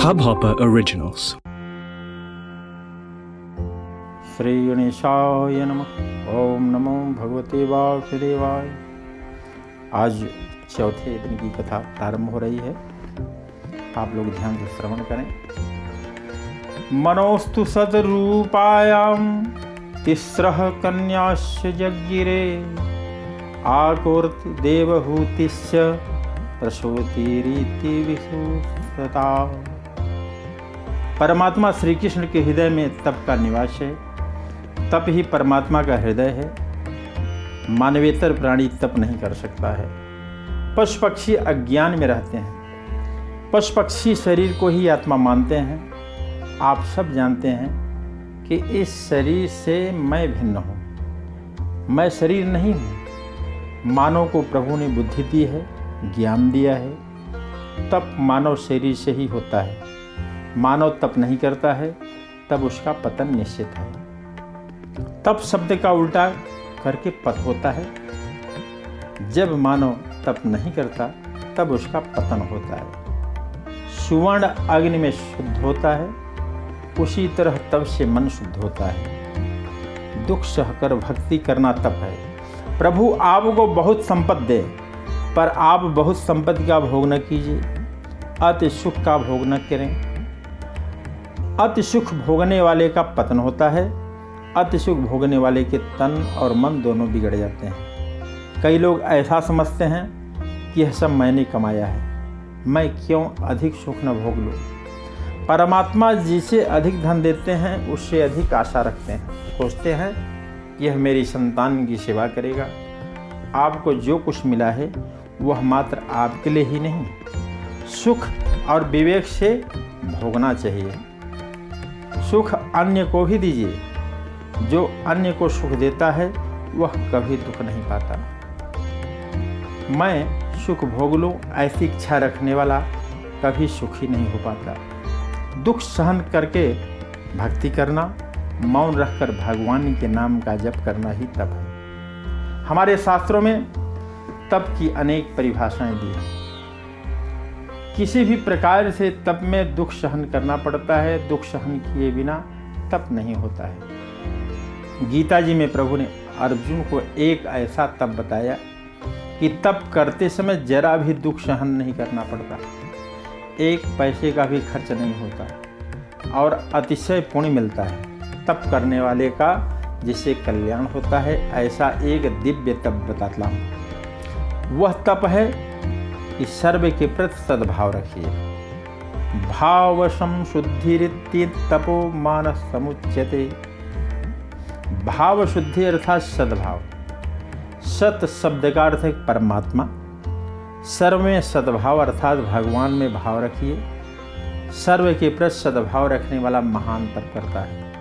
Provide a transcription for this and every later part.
Hubhopper Originals. Shri गणेशाय नमः। ओम नमो भगवते वासुदेवाय। आज चौथे दिन की कथा प्रारंभ हो रही है। आप लोग ध्यान से श्रवण करें। मनोस्तु सदरूपायाम तिस्रः कन्यास्य जज्ञिरे आकुर्त देवहूतिश्च प्रसूतिरीति विशुषता परमात्मा श्री कृष्ण के हृदय में तप का निवास है। तप ही परमात्मा का हृदय है। मानवेतर प्राणी तप नहीं कर सकता है। पशु पक्षी अज्ञान में रहते हैं। पशु पक्षी शरीर को ही आत्मा मानते हैं। आप सब जानते हैं कि इस शरीर से मैं भिन्न हूँ। मैं शरीर नहीं हूँ। मानव को प्रभु ने बुद्धि दी है, ज्ञान दिया है। तप मानव शरीर से ही होता है। मानव तप नहीं करता है, तब उसका पतन निश्चित है। तप शब्द का उल्टा करके पत होता है। जब मानव तप नहीं करता, तब उसका पतन होता है। सुवर्ण अग्नि में शुद्ध होता है, उसी तरह तप से मन शुद्ध होता है। दुख सहकर भक्ति करना तप है। प्रभु आपको बहुत संपत्ति दे, पर आप बहुत संपत्ति का भोग न कीजिए। अति सुख का भोग न करें। अति सुख भोगने वाले का पतन होता है। अति सुख भोगने वाले के तन और मन दोनों बिगड़ जाते हैं। कई लोग ऐसा समझते हैं कि यह सब मैंने कमाया है। मैं क्यों अधिक सुख न भोग लूँ? परमात्मा जिसे अधिक धन देते हैं, उससे अधिक आशा रखते हैं। सोचते हैं, यह मेरी संतान की सेवा करेगा। आपको जो कुछ मिला है, वह मात्र आपके लिए ही नहीं। सुख और विवेक से भोगना चाहिए। सुख अन्य को भी दीजिए। जो अन्य को सुख देता है, वह कभी दुख नहीं पाता। मैं सुख भोग लूँ, ऐसी इच्छा रखने वाला कभी सुखी नहीं हो पाता। दुख सहन करके भक्ति करना, मौन रखकर भगवान के नाम का जप करना ही तप है। हमारे शास्त्रों में तप की अनेक परिभाषाएँ दी हैं। किसी भी प्रकार से तप में दुख सहन करना पड़ता है, दुख सहन किए बिना तप नहीं होता है। गीता जी में प्रभु ने अर्जुन को एक ऐसा तप बताया कि तप करते समय जरा भी दुख सहन नहीं करना पड़ता। एक पैसे का भी खर्च नहीं होता और अतिशय पुण्य मिलता है। तप करने वाले का जिससे कल्याण होता है, ऐसा एक दिव्य तप बताता हूँ। वह तप है कि सर्व के प्रति सद्भाव रखिए। भाव शुद्धि तपो मानस समुच्यते भाव शुद्धि अर्थात सद्भाव। सत शब्द का अर्थ है परमात्मा। सर्व में सद्भाव अर्थात भगवान में भाव रखिए। सर्व के प्रति सद्भाव रखने वाला महान तप करता है।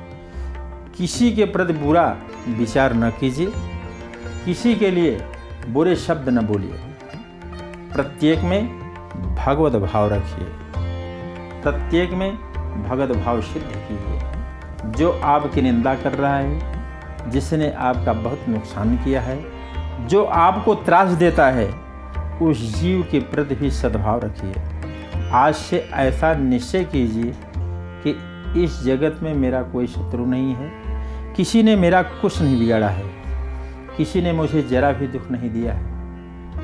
किसी के प्रति बुरा विचार न कीजिए। किसी के लिए बुरे शब्द न बोलिए। प्रत्येक में भगवत भाव रखिए। प्रत्येक में भगवत भाव सिद्ध कीजिए। जो आपकी निंदा कर रहा है, जिसने आपका बहुत नुकसान किया है, जो आपको त्रास देता है, उस जीव के प्रति भी सद्भाव रखिए। आज से ऐसा निश्चय कीजिए कि इस जगत में मेरा कोई शत्रु नहीं है। किसी ने मेरा कुछ नहीं बिगाड़ा है। किसी ने मुझे जरा भी दुख नहीं दिया है।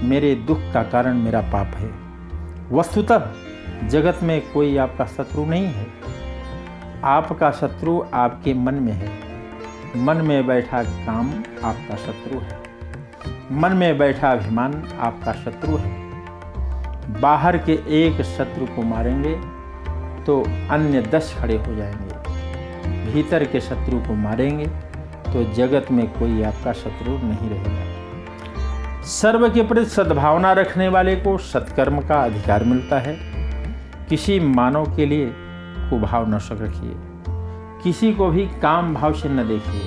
मेरे दुख का कारण मेरा पाप है। वस्तुतः जगत में कोई आपका शत्रु नहीं है। आपका शत्रु आपके मन में है। मन में बैठा काम आपका शत्रु है। मन में बैठा अभिमान आपका शत्रु है। बाहर के एक शत्रु को मारेंगे तो अन्य दस खड़े हो जाएँगे। भीतर के शत्रु को मारेंगे तो जगत में कोई आपका शत्रु नहीं रहेगा। सर्व के प्रति सद्भावना रखने वाले को सत्कर्म का अधिकार मिलता है। किसी मानव के लिए कुभाव न रखिए। किसी को भी काम भाव से न देखिए।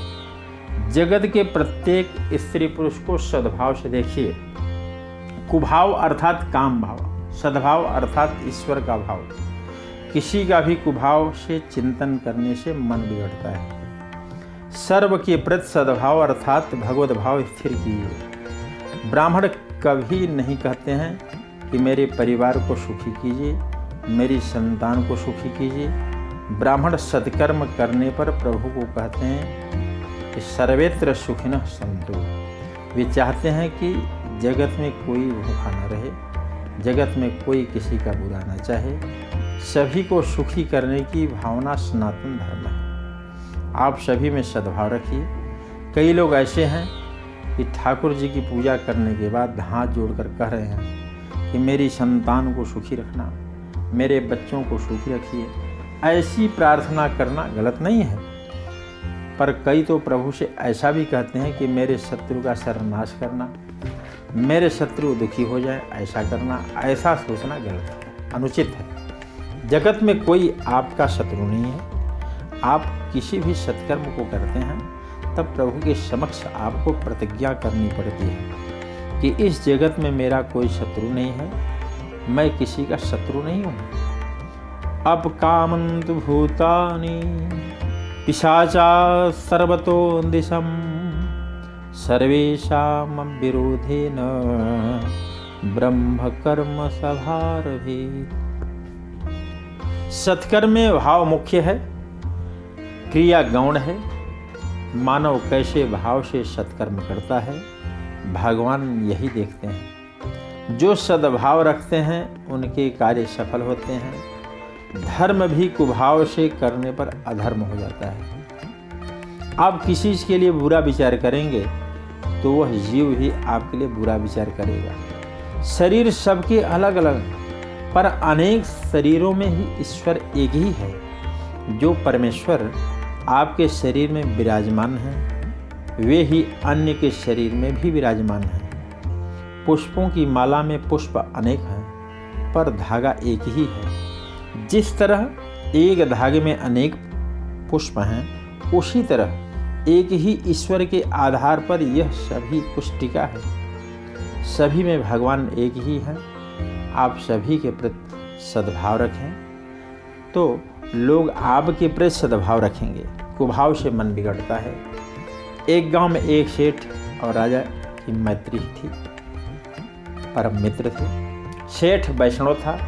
जगत के प्रत्येक स्त्री पुरुष को सद्भाव से देखिए। कुभाव अर्थात काम भाव, सद्भाव अर्थात ईश्वर का भाव। किसी का भी कुभाव से चिंतन करने से मन बिगड़ता है। सर्व के प्रति सद्भाव अर्थात भगवत भाव स्थिर कीजिए। ब्राह्मण कभी नहीं कहते हैं कि मेरे परिवार को सुखी कीजिए, मेरी संतान को सुखी कीजिए। ब्राह्मण सत्कर्म करने पर प्रभु को कहते हैं कि सर्वेत्र सुखिन संतो वे चाहते हैं कि जगत में कोई भूखा न रहे, जगत में कोई किसी का बुरा न चाहे। सभी को सुखी करने की भावना सनातन धर्म है। आप सभी में सद्भाव रखिए। कई लोग ऐसे हैं कि ठाकुर जी की पूजा करने के बाद हाथ जोड़कर कह रहे हैं कि मेरी संतान को सुखी रखना, मेरे बच्चों को सुखी रखिए। ऐसी प्रार्थना करना गलत नहीं है। पर कई तो प्रभु से ऐसा भी कहते हैं कि मेरे शत्रु का सर्वनाश करना, मेरे शत्रु दुखी हो जाए, ऐसा करना, ऐसा सोचना गलत है, अनुचित है। जगत में कोई आपका शत्रु नहीं है। आप किसी भी सत्कर्म को करते हैं तब प्रभु के समक्ष आपको प्रतिज्ञा करनी पड़ती है कि इस जगत में मेरा कोई शत्रु नहीं है, मैं किसी का शत्रु नहीं हूँ। अब कामंत भूतानी पिशाचा सर्वतो दिशम सर्वेशा विरोधेन ब्रह्म कर्म सभार भी सत्कर्म में भाव मुख्य है, क्रिया गौण है मानव कैसे भाव से सत्कर्म करता है, भगवान यही देखते हैं। जो सद्भाव रखते हैं, उनके कार्य सफल होते हैं। धर्म भी कुभाव से करने पर अधर्म हो जाता है। आप किसी के लिए बुरा विचार करेंगे तो वह जीव ही आपके लिए बुरा विचार करेगा। शरीर सबके अलग अलग पर अनेक शरीरों में ही ईश्वर एक ही है, जो परमेश्वर आपके शरीर में विराजमान हैं। वे ही अन्य के शरीर में भी विराजमान हैं। पुष्पों की माला में पुष्प अनेक हैं, पर धागा एक ही है। जिस तरह एक धागे में अनेक पुष्प हैं, उसी तरह एक ही ईश्वर के आधार पर यह सभी पुष्टिका है। सभी में भगवान एक ही है। आप सभी के प्रति सद्भाव रखें। तो लोग आपके प्रति सद्भाव रखेंगे। कुभाव से मन बिगड़ता है। एक गाँव में एक सेठ और राजा की मैत्री थी। परम मित्र थे। सेठ वैष्णव था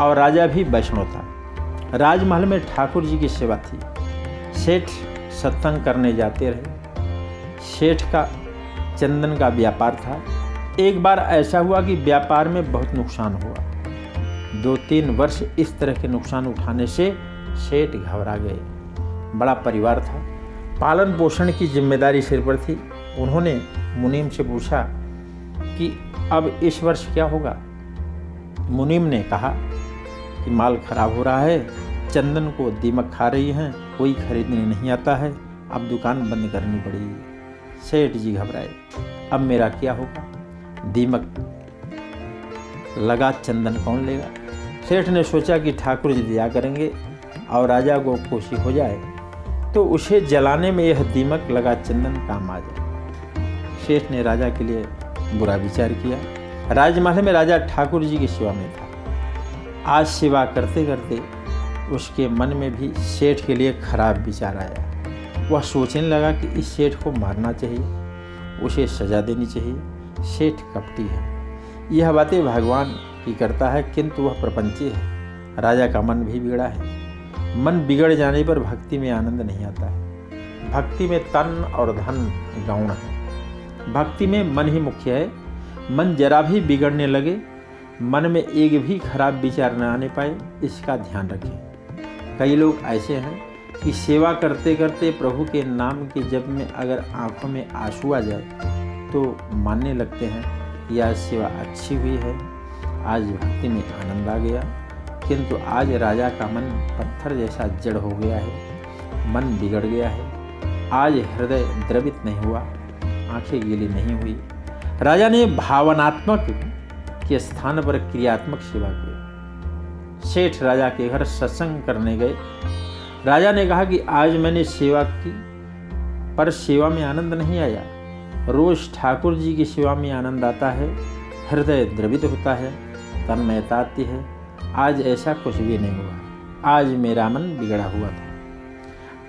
और राजा भी वैष्णव था। राजमहल में ठाकुर जी की सेवा थी। सेठ सत्संग करने जाते रहे। सेठ का चंदन का व्यापार था। एक बार ऐसा हुआ कि व्यापार में बहुत नुकसान हुआ। दो तीन वर्ष इस तरह के नुकसान उठाने से सेठ घबरा गए। बड़ा परिवार था। पालन पोषण की ज़िम्मेदारी सिर पर थी। उन्होंने मुनीम से पूछा कि अब इस वर्ष क्या होगा? मुनीम ने कहा कि माल खराब हो रहा है, चंदन को दीमक खा रही हैं, कोई खरीदने नहीं आता है, अब दुकान बंद करनी पड़ेगी। सेठ जी घबराए। अब मेरा क्या होगा? दीमक लगा, चंदन कौन लेगा? सेठ ने सोचा कि ठाकुर जी दिया करेंगे और राजा को खुशी हो जाए तो उसे जलाने में यह दीमक लगा चंदन काम आ जाए। सेठ ने राजा के लिए बुरा विचार किया। राजमहल में राजा ठाकुर जी की सेवा में था। आज सेवा करते करते उसके मन में भी सेठ के लिए खराब विचार आया। वह सोचने लगा कि इस सेठ को मारना चाहिए, उसे सजा देनी चाहिए। सेठ कपटी है। यह बातें भगवान की करता है, किंतु वह प्रपंची है। राजा का मन भी बिगड़ा है। मन बिगड़ जाने पर भक्ति में आनंद नहीं आता है। भक्ति में तन और धन गौण है। भक्ति में मन ही मुख्य है। मन जरा भी बिगड़ने लगे, मन में एक भी खराब विचार न आने पाए, इसका ध्यान रखें। कई लोग ऐसे हैं कि सेवा करते करते प्रभु के नाम के जब में अगर आँखों में आँसू आ जाए तो मानने लगते हैं, यह सेवा अच्छी हुई है। आज भक्ति में आनंद आ गया। किंतु आज राजा का मन पत्थर जैसा जड़ हो गया है। मन बिगड़ गया है। आज हृदय द्रवित नहीं हुआ। आँखें गीली नहीं हुई। राजा ने भावनात्मक के स्थान पर क्रियात्मक सेवा की। सेठ राजा के घर सत्संग करने गए। राजा ने कहा कि आज मैंने सेवा की, पर सेवा में आनंद नहीं आया। रोज ठाकुर जी की सेवा में आनंद आता है। हृदय द्रवित होता है। तन्मयता आती है। आज ऐसा कुछ भी नहीं हुआ। आज मेरा मन बिगड़ा हुआ था।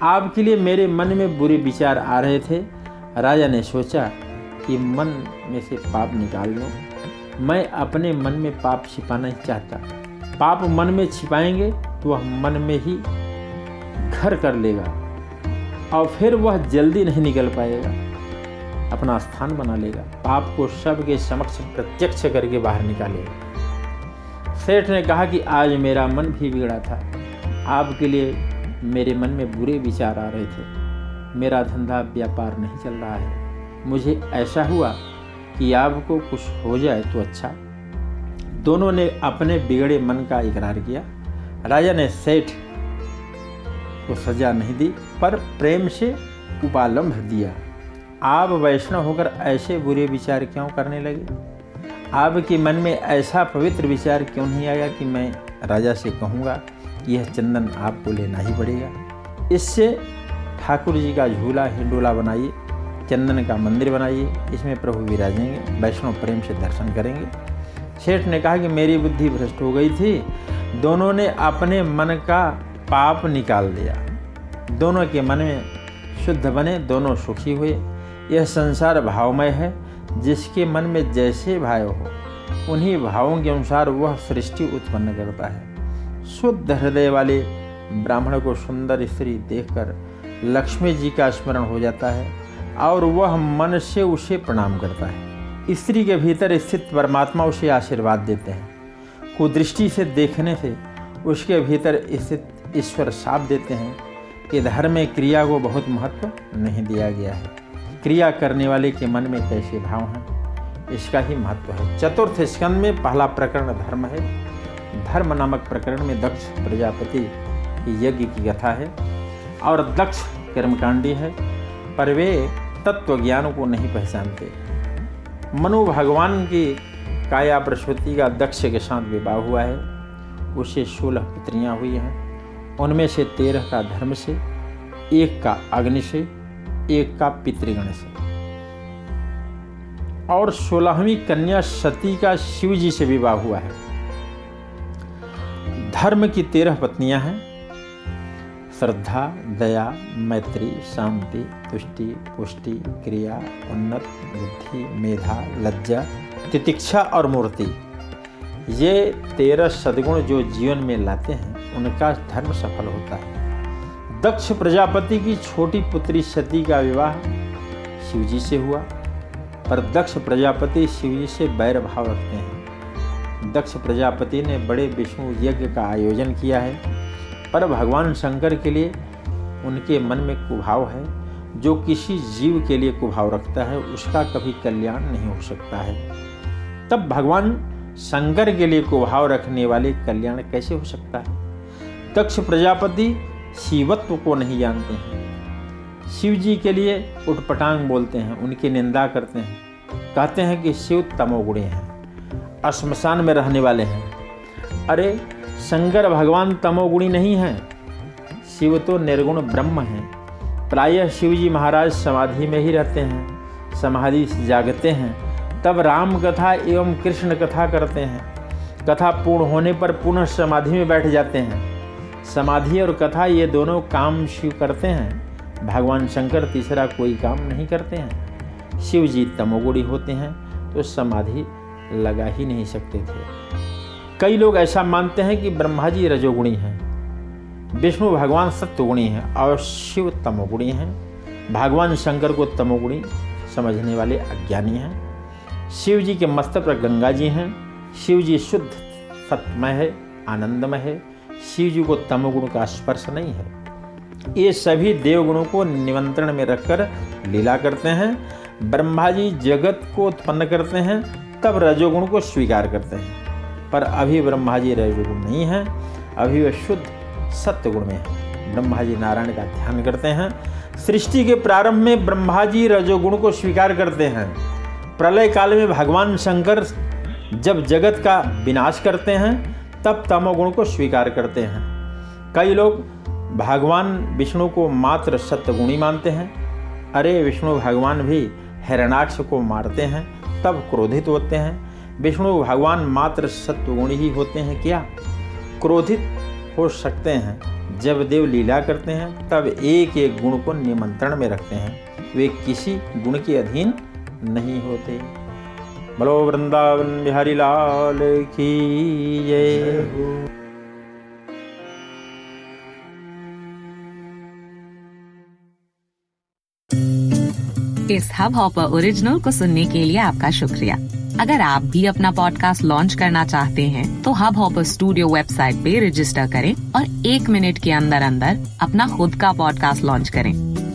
आपके लिए मेरे मन में बुरे विचार आ रहे थे। राजा ने सोचा कि मन में से पाप निकाल लो। मैं अपने मन में पाप छिपाना चाहता। पाप मन में छिपाएँगे तो वह मन में ही घर कर लेगा। और फिर वह जल्दी नहीं निकल पाएगा। अपना स्थान बना लेगा। पाप को सबके समक्ष प्रत्यक्ष करके बाहर निकालेगा। सेठ ने कहा कि आज मेरा मन भी बिगड़ा था। आपके लिए मेरे मन में बुरे विचार आ रहे थे। मेरा धंधा व्यापार नहीं चल रहा है। मुझे ऐसा हुआ कि आपको कुछ हो जाए तो अच्छा। दोनों ने अपने बिगड़े मन का इकरार किया। राजा ने सेठ को सजा नहीं दी, पर प्रेम से उपालंभ दिया। आप वैष्णव होकर ऐसे बुरे विचार क्यों करने लगे? आपके मन में ऐसा पवित्र विचार क्यों नहीं आया कि मैं राजा से कहूँगा यह चंदन आपको लेना ही पड़ेगा? इससे ठाकुर जी का झूला हिंडोला बनाइए, चंदन का मंदिर बनाइए, इसमें प्रभु विराजेंगे, वैष्णव प्रेम से दर्शन करेंगे। सेठ ने कहा कि मेरी बुद्धि भ्रष्ट हो गई थी। दोनों ने अपने मन का पाप निकाल दिया। दोनों के मन में शुद्ध बने, दोनों सुखी हुए। यह संसार भावमय है। जिसके मन में जैसे भाव हो, उन्हीं भावों के अनुसार वह सृष्टि उत्पन्न करता है। शुद्ध हृदय वाले ब्राह्मण को सुंदर स्त्री देखकर लक्ष्मी जी का स्मरण हो जाता है और वह मन से उसे प्रणाम करता है। स्त्री के भीतर स्थित परमात्मा उसे आशीर्वाद देते हैं। कुदृष्टि से देखने से उसके भीतर स्थित ईश्वर साप देते हैं कि धर्म क्रिया को बहुत महत्व नहीं दिया गया है। क्रिया करने वाले के मन में कैसे भाव हैं। इसका ही महत्व है। चतुर्थ स्कंद में पहला प्रकरण धर्म है। धर्म नामक प्रकरण में दक्ष प्रजापति यज्ञ की कथा है और दक्ष कर्मकांडी है, पर वे तत्व ज्ञान को नहीं पहचानते। मनु भगवान की काया प्रसूति का दक्ष के साथ विवाह हुआ है। उसे सोलह पुत्रियाँ हुई हैं। उनमें से तेरह का धर्म से, एक का अग्नि से एक का पितृगण से और सोलहवीं कन्या सती का शिव जी से विवाह हुआ है। धर्म की तेरह पत्नियाँ हैं। श्रद्धा, दया, मैत्री, शांति, तुष्टि, पुष्टि, क्रिया, उन्नत, बुद्धि, मेधा, लज्जा, तितिक्षा और मूर्ति। ये तेरह सदगुण जो जीवन में लाते हैं, उनका धर्म सफल होता है। दक्ष प्रजापति की छोटी पुत्री सती का विवाह शिवजी से हुआ, पर दक्ष प्रजापति शिवजी से बैर भाव रखते हैं। दक्ष प्रजापति ने बड़े विष्णु यज्ञ का आयोजन किया है, पर भगवान शंकर के लिए उनके मन में कुभाव है। जो किसी जीव के लिए कुभाव रखता है, उसका कभी कल्याण नहीं हो सकता है। तब भगवान शंकर के लिए कुभाव रखने वाले कल्याण कैसे हो सकता है? दक्ष प्रजापति शिवत्व को नहीं जानते हैं। शिव जी के लिए उठपटांग बोलते हैं, उनकी निंदा करते हैं। कहते हैं कि शिव तमोगुणी हैं श्मशान में रहने वाले हैं। अरे, शंकर भगवान तमोगुणी नहीं हैं। शिव तो निर्गुण ब्रह्म हैं। प्रायः शिव जी महाराज समाधि में ही रहते हैं, समाधि से जागते हैं। तब राम कथा एवं कृष्ण कथा करते हैं। कथा पूर्ण होने पर पुनः समाधि में बैठ जाते हैं। समाधि और कथा ये दोनों काम शिव करते हैं। भगवान शंकर तीसरा कोई काम नहीं करते हैं। शिव जी तमोगुड़ी होते हैं तो समाधि लगा ही नहीं सकते थे। कई लोग ऐसा मानते हैं कि ब्रह्मा जी रजोगुणी हैं। विष्णु भगवान सत्वगुणी हैं और शिव तमोगुणी हैं। भगवान शंकर को तमोगुणी समझने वाले अज्ञानी हैं। शिव जी के मस्तक पर गंगा जी हैं। शिव जी शुद्ध सत्यमय है, आनंदमय है। शिव जी को तमोगुण का स्पर्श नहीं है। ये सभी देवगुणों को निमंत्रण में रखकर लीला करते हैं। ब्रह्मा जी जगत को उत्पन्न करते हैं, तब रजोगुण को स्वीकार करते हैं। पर अभी ब्रह्मा जी रजोगुण नहीं है, अभी वे शुद्ध सत्य गुण में है। ब्रह्मा जी नारायण का ध्यान करते हैं। सृष्टि के प्रारंभ में ब्रह्मा जी रजोगुण को स्वीकार करते हैं। प्रलय काल में भगवान शंकर जब जगत का विनाश करते हैं तब तमोगुण को स्वीकार करते हैं। कई लोग भगवान विष्णु को मात्र सत्यगुणी मानते हैं। अरे, विष्णु भगवान भी हिरणाक्ष को मारते हैं, तब क्रोधित होते हैं। विष्णु भगवान मात्र सत्वगुणी ही होते हैं क्या? क्रोधित हो सकते हैं। जब देव लीला करते हैं, तब एक एक गुण को निमंत्रण में रखते हैं। वे किसी गुण के अधीन नहीं होते। बोलो वृंदावन बिहारी लाल की जय। इस हब हॉपर ओरिजिनल को सुनने के लिए आपका शुक्रिया। अगर आप भी अपना पॉडकास्ट लॉन्च करना चाहते हैं, तो हब हॉपर स्टूडियो वेबसाइट पे रजिस्टर करें और एक मिनट के अंदर अंदर अपना खुद का पॉडकास्ट लॉन्च करें।